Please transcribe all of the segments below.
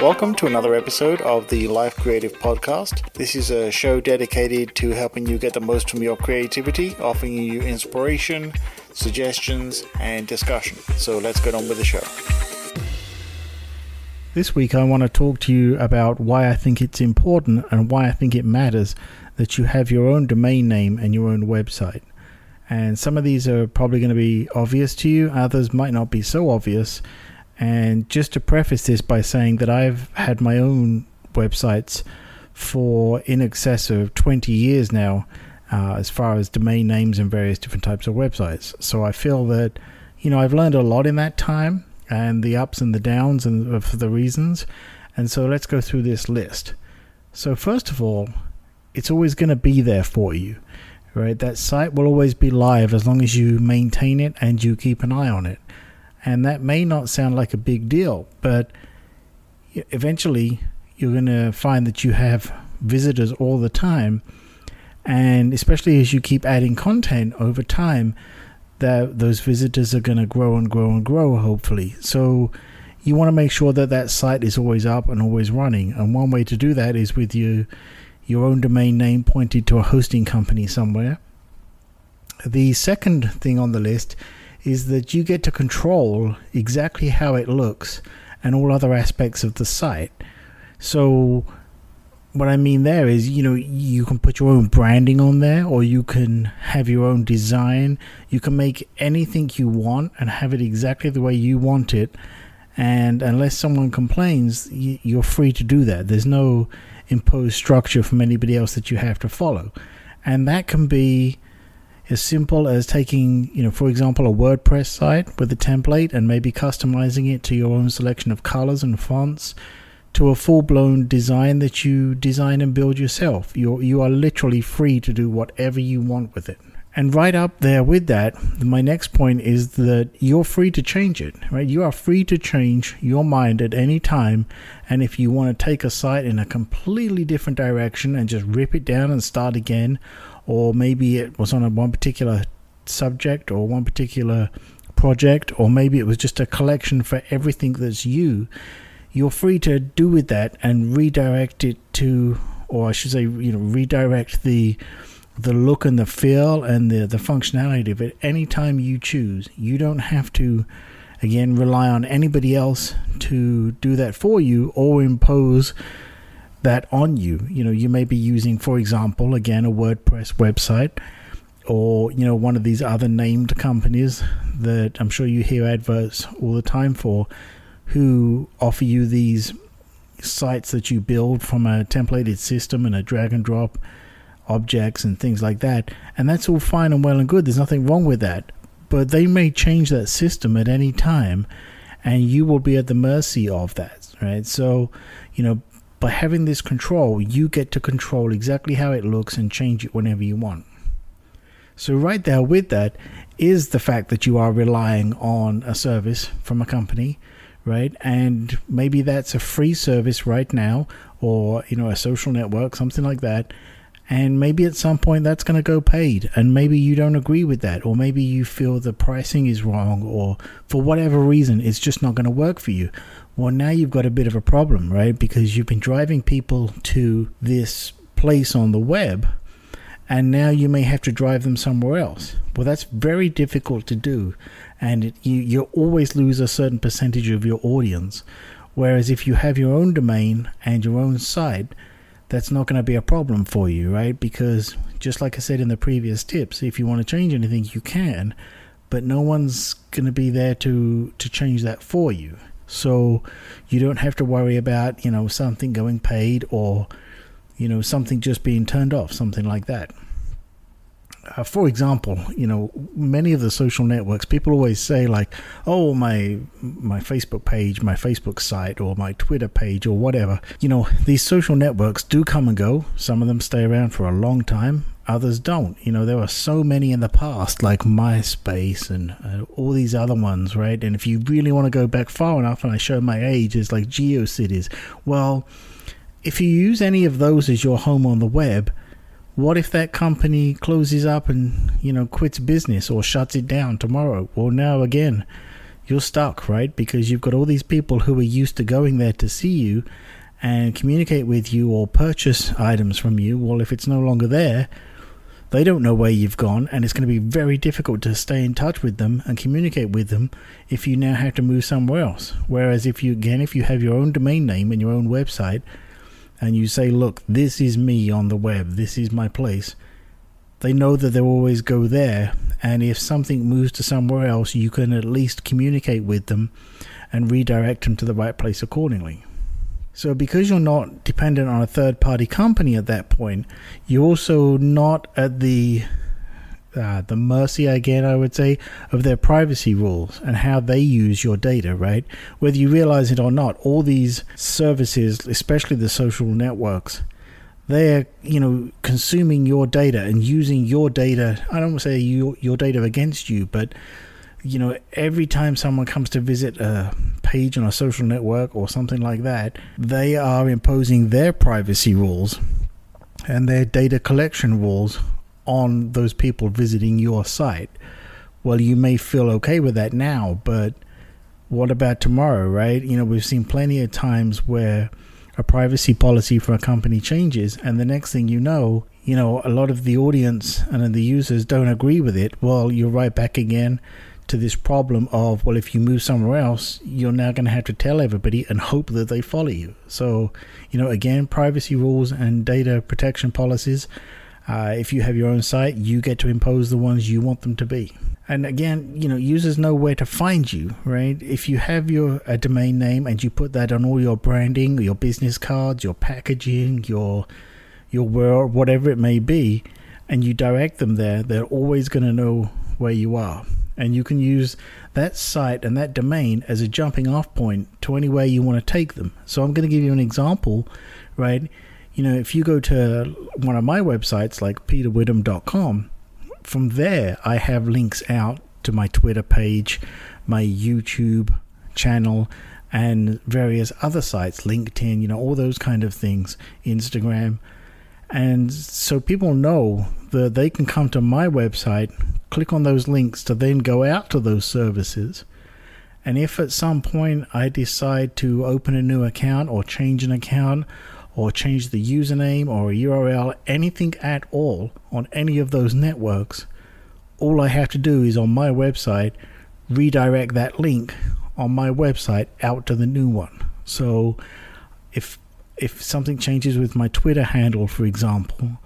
Welcome to another episode of the Life Creative Podcast. This is a show dedicated to helping you get the most from your creativity, offering you inspiration, suggestions, and discussion. So let's get on with the show. This week, I want to talk to you about why I think it's important and why I think it matters that you have your own domain name and your own website. And some of these are probably going to be obvious to you, others might not be so obvious. And just to preface this by saying that I've had my own websites for in excess of 20 years now, uh, as far as domain names and various different types of websites. So I feel that, you know, I've learned a lot in that time and the ups and the downs and of the reasons. And so let's go through this list. So, first of all, it's always going to be there for you, right? That site will always be live as long as you maintain it and you keep an eye on it. And that may not sound like a big deal, but eventually you're going to find that you have visitors all the time. And especially as you keep adding content over time, that those visitors are going to grow and grow and grow, hopefully. So you want to make sure that that site is always up and always running. And one way to do that is with your your own domain name pointed to a hosting company somewhere. The second thing on the list is that you get to control exactly how it looks and all other aspects of the site. So, what I mean there is, you know, you can put your own branding on there, or you can have your own design. You can make anything you want and have it exactly the way you want it. And unless someone complains, you're free to do that. There's no imposed structure from anybody else that you have to follow. And that can be as simple as taking, you know, for example, a WordPress site with a template and maybe customizing it to your own selection of colors and fonts to a full-blown design that you design and build yourself. You you are literally free to do whatever you want with it. And right up there with that, my next point is that you're free to change it, right? You are free to change your mind at any time. And if you want to take a site in a completely different direction and just rip it down and start again, or maybe it was on a one particular subject or one particular project, or maybe it was just a collection for everything that's you, you're free to do with that and redirect it to, or I should say, you know, redirect the the look and the feel and the the functionality of it anytime you choose. You don't have to again rely on anybody else to do that for you or impose that on you. You know, you may be using, for example, again, a WordPress website or, you know, one of these other named companies that I'm sure you hear adverts all the time for who offer you these sites that you build from a templated system and a drag and drop objects and things like that. And that's all fine and well and good. There's nothing wrong with that. But they may change that system at any time and you will be at the mercy of that, right? So, you know, by having this control, you get to control exactly how it looks and change it whenever you want. So, right there with that is the fact that you are relying on a service from a company, right? And maybe that's a free service right now, or you know, a social network, something like that. And maybe at some point that's going to go paid, and maybe you don't agree with that, or maybe you feel the pricing is wrong, or for whatever reason, it's just not going to work for you. Well, now you've got a bit of a problem, right? Because you've been driving people to this place on the web, and now you may have to drive them somewhere else. Well, that's very difficult to do, and it, you you always lose a certain percentage of your audience. Whereas if you have your own domain and your own site, that's not going to be a problem for you, right? Because just like I said in the previous tips, if you want to change anything, you can, but no one's going to be there to to change that for you. So you don't have to worry about, you know, something going paid or, you know, something just being turned off, something like that. Uh, for example, you know, many of the social networks, people always say like, "Oh, my my Facebook page, my Facebook site, or my Twitter page, or whatever." You know, these social networks do come and go. Some of them stay around for a long time others don't. You know, there were so many in the past, like MySpace and uh, all these other ones, right? And if you really want to go back far enough, and I show my age, is like GeoCities. Well, if you use any of those as your home on the web, what if that company closes up and you know quits business or shuts it down tomorrow? Well now again you're stuck right? Because you've got all these people who are used to going there to see you and communicate with you or purchase items from you. Well if it's no longer there they don't know where you've gone and it's going to be very difficult to stay in touch with them and communicate with them if you now have to move somewhere else. Whereas if you again if you have your own domain name and your own website and you say, look, this is me on the web, this is my place, they know that they'll always go there. And if something moves to somewhere else, you can at least communicate with them and redirect them to the right place accordingly. So, because you're not dependent on a third party company at that point, you're also not at the uh, the mercy again, I would say, of their privacy rules and how they use your data, right? Whether you realize it or not, all these services, especially the social networks, they're you know consuming your data and using your data. I don't want to say your your data against you, but you know every time someone comes to visit a page on a social network or something like that, they are imposing their privacy rules and their data collection rules on those people visiting your site. Well, you may feel okay with that now, but what about tomorrow, right? You know, we've seen plenty of times where a privacy policy for a company changes, and the next thing you know, you know, a lot of the audience and the users don't agree with it. Well, you're right back again to this problem of, well, if you move somewhere else, you're now going to have to tell everybody and hope that they follow you. So, you know, again, privacy rules and data protection policies uh, if you have your own site, you get to impose the ones you want them to be. And again, you know, users know where to find you, right? If you have your a domain name and you put that on all your branding, your business cards, your packaging, your your world, whatever it may be, and you direct them there, they're always going to know where you are. And you can use that site and that domain as a jumping off point to anywhere you want to take them. So I'm going to give you an example, right? You know, if you go to one of my websites like peterwitham.com, from there I have links out to my Twitter page, my YouTube channel, and various other sites, LinkedIn, you know, all those kind of things, Instagram. And so people know that they can come to my website, click on those links to then go out to those services. And if at some point I decide to open a new account or change an account or change the username or URL, anything at all on any of those networks, all I have to do is on my website redirect that link on my website out to the new one. So if if something changes with my Twitter handle, for example,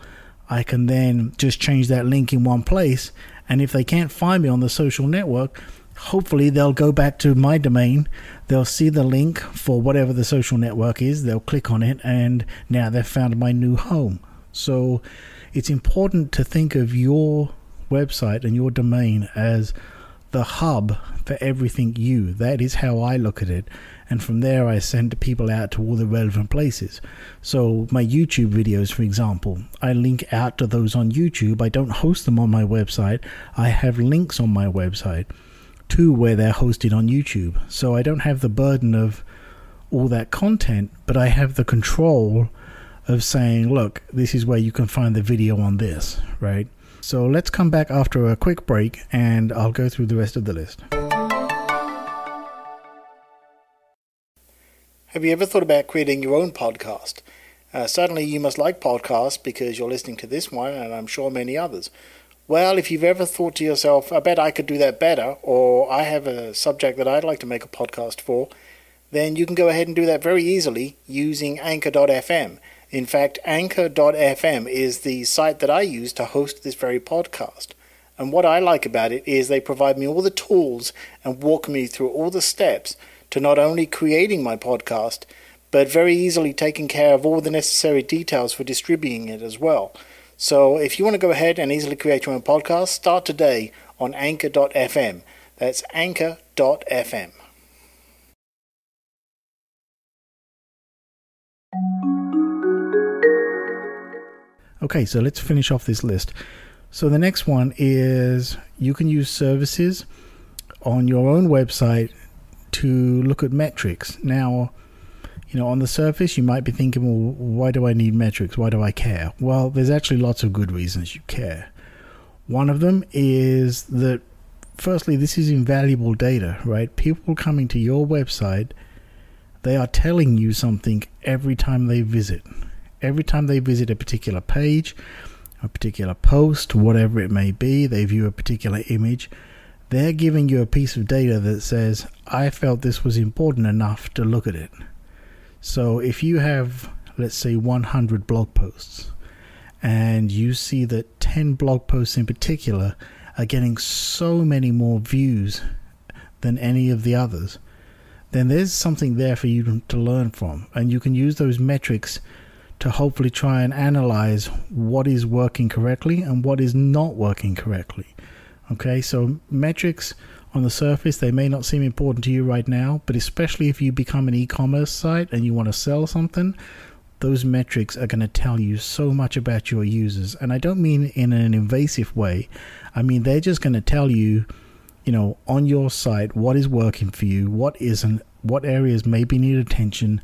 I can then just change that link in one place. And if they can't find me on the social network, hopefully they'll go back to my domain. They'll see the link for whatever the social network is. They'll click on it and now they've found my new home. So it's important to think of your website and your domain as the hub for everything you. That is how i look at it. And from there i send people out to all the relevant places. So my youtube videos for example i link out to those on youtube. I don't host them on my website. I have links on my website to where they're hosted on YouTube. So I don't have the burden of all that content, but I have the control of saying, look, this is where you can find the video on this, right? So let's come back after a quick break and I'll go through the rest of the list. Have you ever thought about creating your own podcast? Uh, certainly, you must like podcasts because you're listening to this one, and I'm sure many others. Well, if you've ever thought to yourself, I bet I could do that better, or I have a subject that I'd like to make a podcast for, then you can go ahead and do that very easily using Anchor.fm. In fact, Anchor.fm is the site that I use to host this very podcast. And what I like about it is they provide me all the tools and walk me through all the steps to not only creating my podcast, but very easily taking care of all the necessary details for distributing it as well. So if you want to go ahead and easily create your own podcast, start today on anchor.fm. That's anchor.fm. Okay, so let's finish off this list. So the next one is you can use services on your own website to look at metrics. Now, You know, on the surface, you might be thinking, well, why do I need metrics? Why do I care? Well, there's actually lots of good reasons you care. One of them is that, firstly, this is invaluable data, right? People coming to your website, they are telling you something every time they visit. Every time they visit a particular page, a particular post, whatever it may be, they view a particular image, they're giving you a piece of data that says, I felt this was important enough to look at it. So if you have, let's say, 100 blog posts, and you see that 10 blog posts in particular are getting so many more views than any of the others, then there's something there for you to learn from. And you can use those metrics to hopefully try and analyze what is working correctly and what is not working correctly. Okay, so metrics on the surface, they may not seem important to you right now, but especially if you become an e commerce site and you want to sell something, those metrics are going to tell you so much about your users. And I don't mean in an invasive way, I mean they're just going to tell you, you know, on your site what is working for you, what isn't, what areas maybe need attention,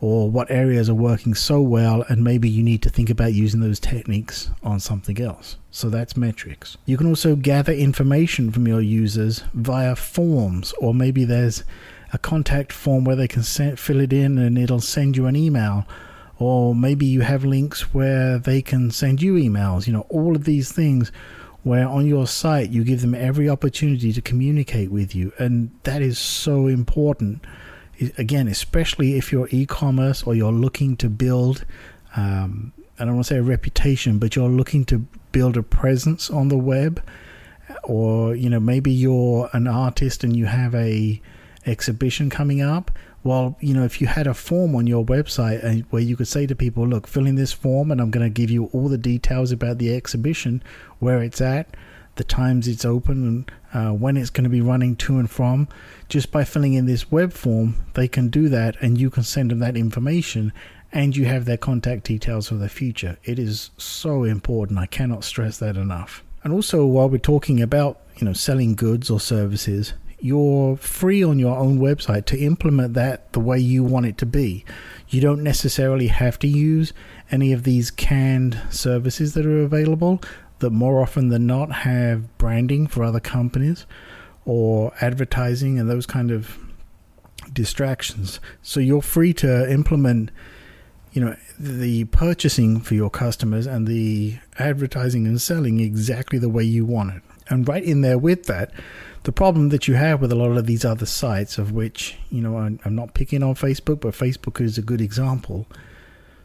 or what areas are working so well and maybe you need to think about using those techniques on something else. So that's metrics. You can also gather information from your users via forms or maybe there's a contact form where they can send, fill it in and it'll send you an email or maybe you have links where they can send you emails, you know, all of these things where on your site you give them every opportunity to communicate with you and that is so important again, especially if you're e-commerce or you're looking to build, um, I don't want to say a reputation, but you're looking to build a presence on the web, or you know maybe you're an artist and you have a exhibition coming up. Well, you know, if you had a form on your website uh, where you could say to people, look, fill in this form and I'm going to give you all the details about the exhibition, where it's at, the times it's open, and uh, when it's going to be running to and from. Just by filling in this web form, they can do that, and you can send them that information, and you have their contact details for the future. It is so important. I cannot stress that enough. And also, while we're talking about you know selling goods or services, you're free on your own website to implement that the way you want it to be. You don't necessarily have to use any of these canned services that are available that more often than not have branding for other companies or advertising and those kind of distractions. So you're free to implement, you know, the purchasing for your customers and the advertising and selling exactly the way you want it. And right in there with that, the problem that you have with a lot of these other sites, of which, you know, I'm, not picking on Facebook, but Facebook is a good example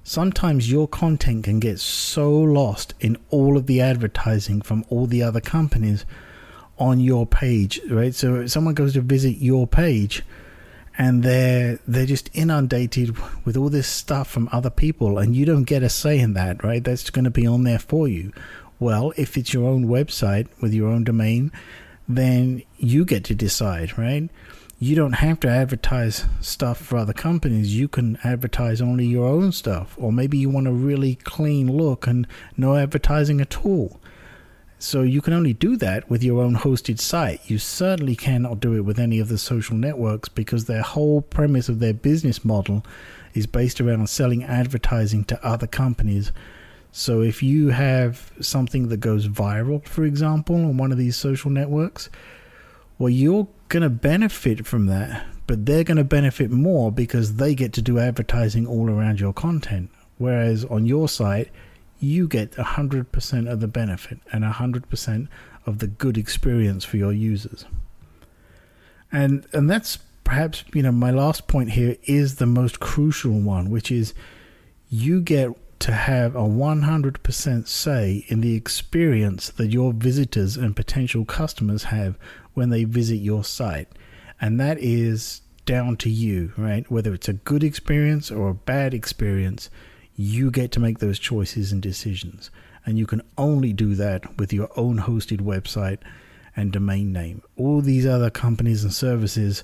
sometimes your content can get so lost in all of the advertising from all the other companies on your page, right? So if someone goes to visit your page and they're they're just inundated with all this stuff from other people and you don't get a say in that, right? That's going to be on there for you. Well, if it's your own website with your own domain, then you get to decide, right? You don't have to advertise stuff for other companies. You can advertise only your own stuff. Or maybe you want a really clean look and no advertising at all. So you can only do that with your own hosted site. You certainly cannot do it with any of the social networks because their whole premise of their business model is based around selling advertising to other companies. So if you have something that goes viral, for example, on one of these social networks, well, you're going to benefit from that, but they're going to benefit more because they get to do advertising all around your content. Whereas on your site, you get 100% of the benefit and 100% of the good experience for your users. And and that's perhaps, you know, my last point here is the most crucial one, which is you get to have a 100% say in the experience that your visitors and potential customers have when they visit your site. And that is down to you, right? Whether it's a good experience or a bad experience, you get to make those choices and decisions. And you can only do that with your own hosted website and domain name. All these other companies and services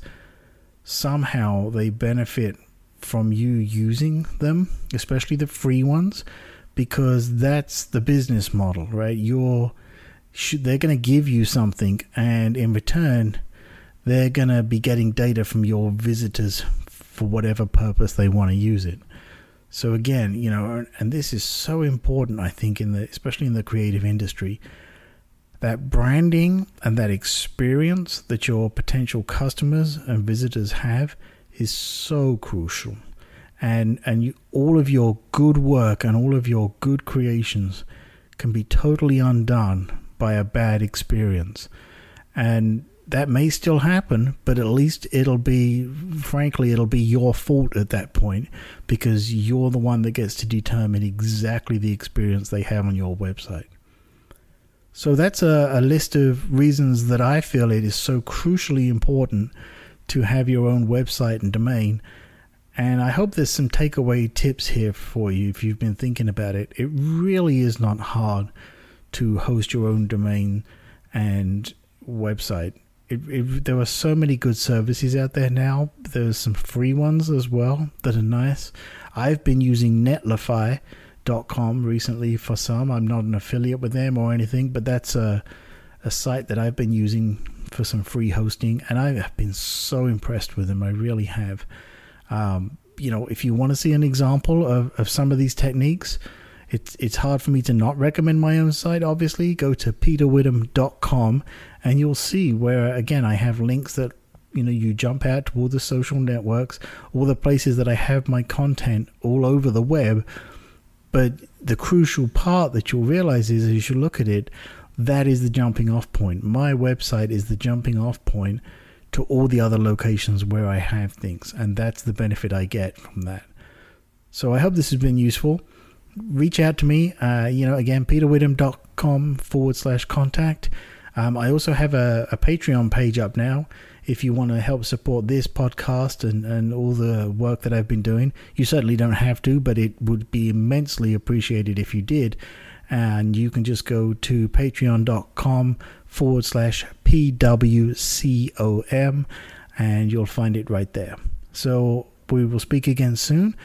somehow they benefit from you using them, especially the free ones, because that's the business model, right? You're they're going to give you something, and in return, they're going to be getting data from your visitors for whatever purpose they want to use it. So again, you know, and this is so important, I think, in the especially in the creative industry, that branding and that experience that your potential customers and visitors have is so crucial. And and you, all of your good work and all of your good creations can be totally undone by a bad experience. And that may still happen, but at least it'll be, frankly, it'll be your fault at that point because you're the one that gets to determine exactly the experience they have on your website. So that's a, a list of reasons that I feel it is so crucially important to have your own website and domain. And I hope there's some takeaway tips here for you if you've been thinking about it. It really is not hard to host your own domain and website it, it, there are so many good services out there now. There's some free ones as well that are nice. I've been using netlify.com recently for some. I'm not an affiliate with them or anything, but that's a, a site that I've been using for some free hosting, and I have been so impressed with them. I really have. Um, you know, if you want to see an example of, of some of these techniques, it's it's hard for me to not recommend my own site. Obviously, go to peterwitham.com and you'll see where again I have links that you know you jump out to all the social networks, all the places that I have my content all over the web. But the crucial part that you'll realize is as you look at it, that is the jumping off point. My website is the jumping off point to all the other locations where I have things, and that's the benefit I get from that. So I hope this has been useful reach out to me. Uh, you know, again, peterwitham.com forward slash contact. Um, I also have a, a, Patreon page up now. If you want to help support this podcast and, and all the work that I've been doing, you certainly don't have to, but it would be immensely appreciated if you did. And you can just go to patreon.com forward slash PWCOM and you'll find it right there. So we will speak again soon.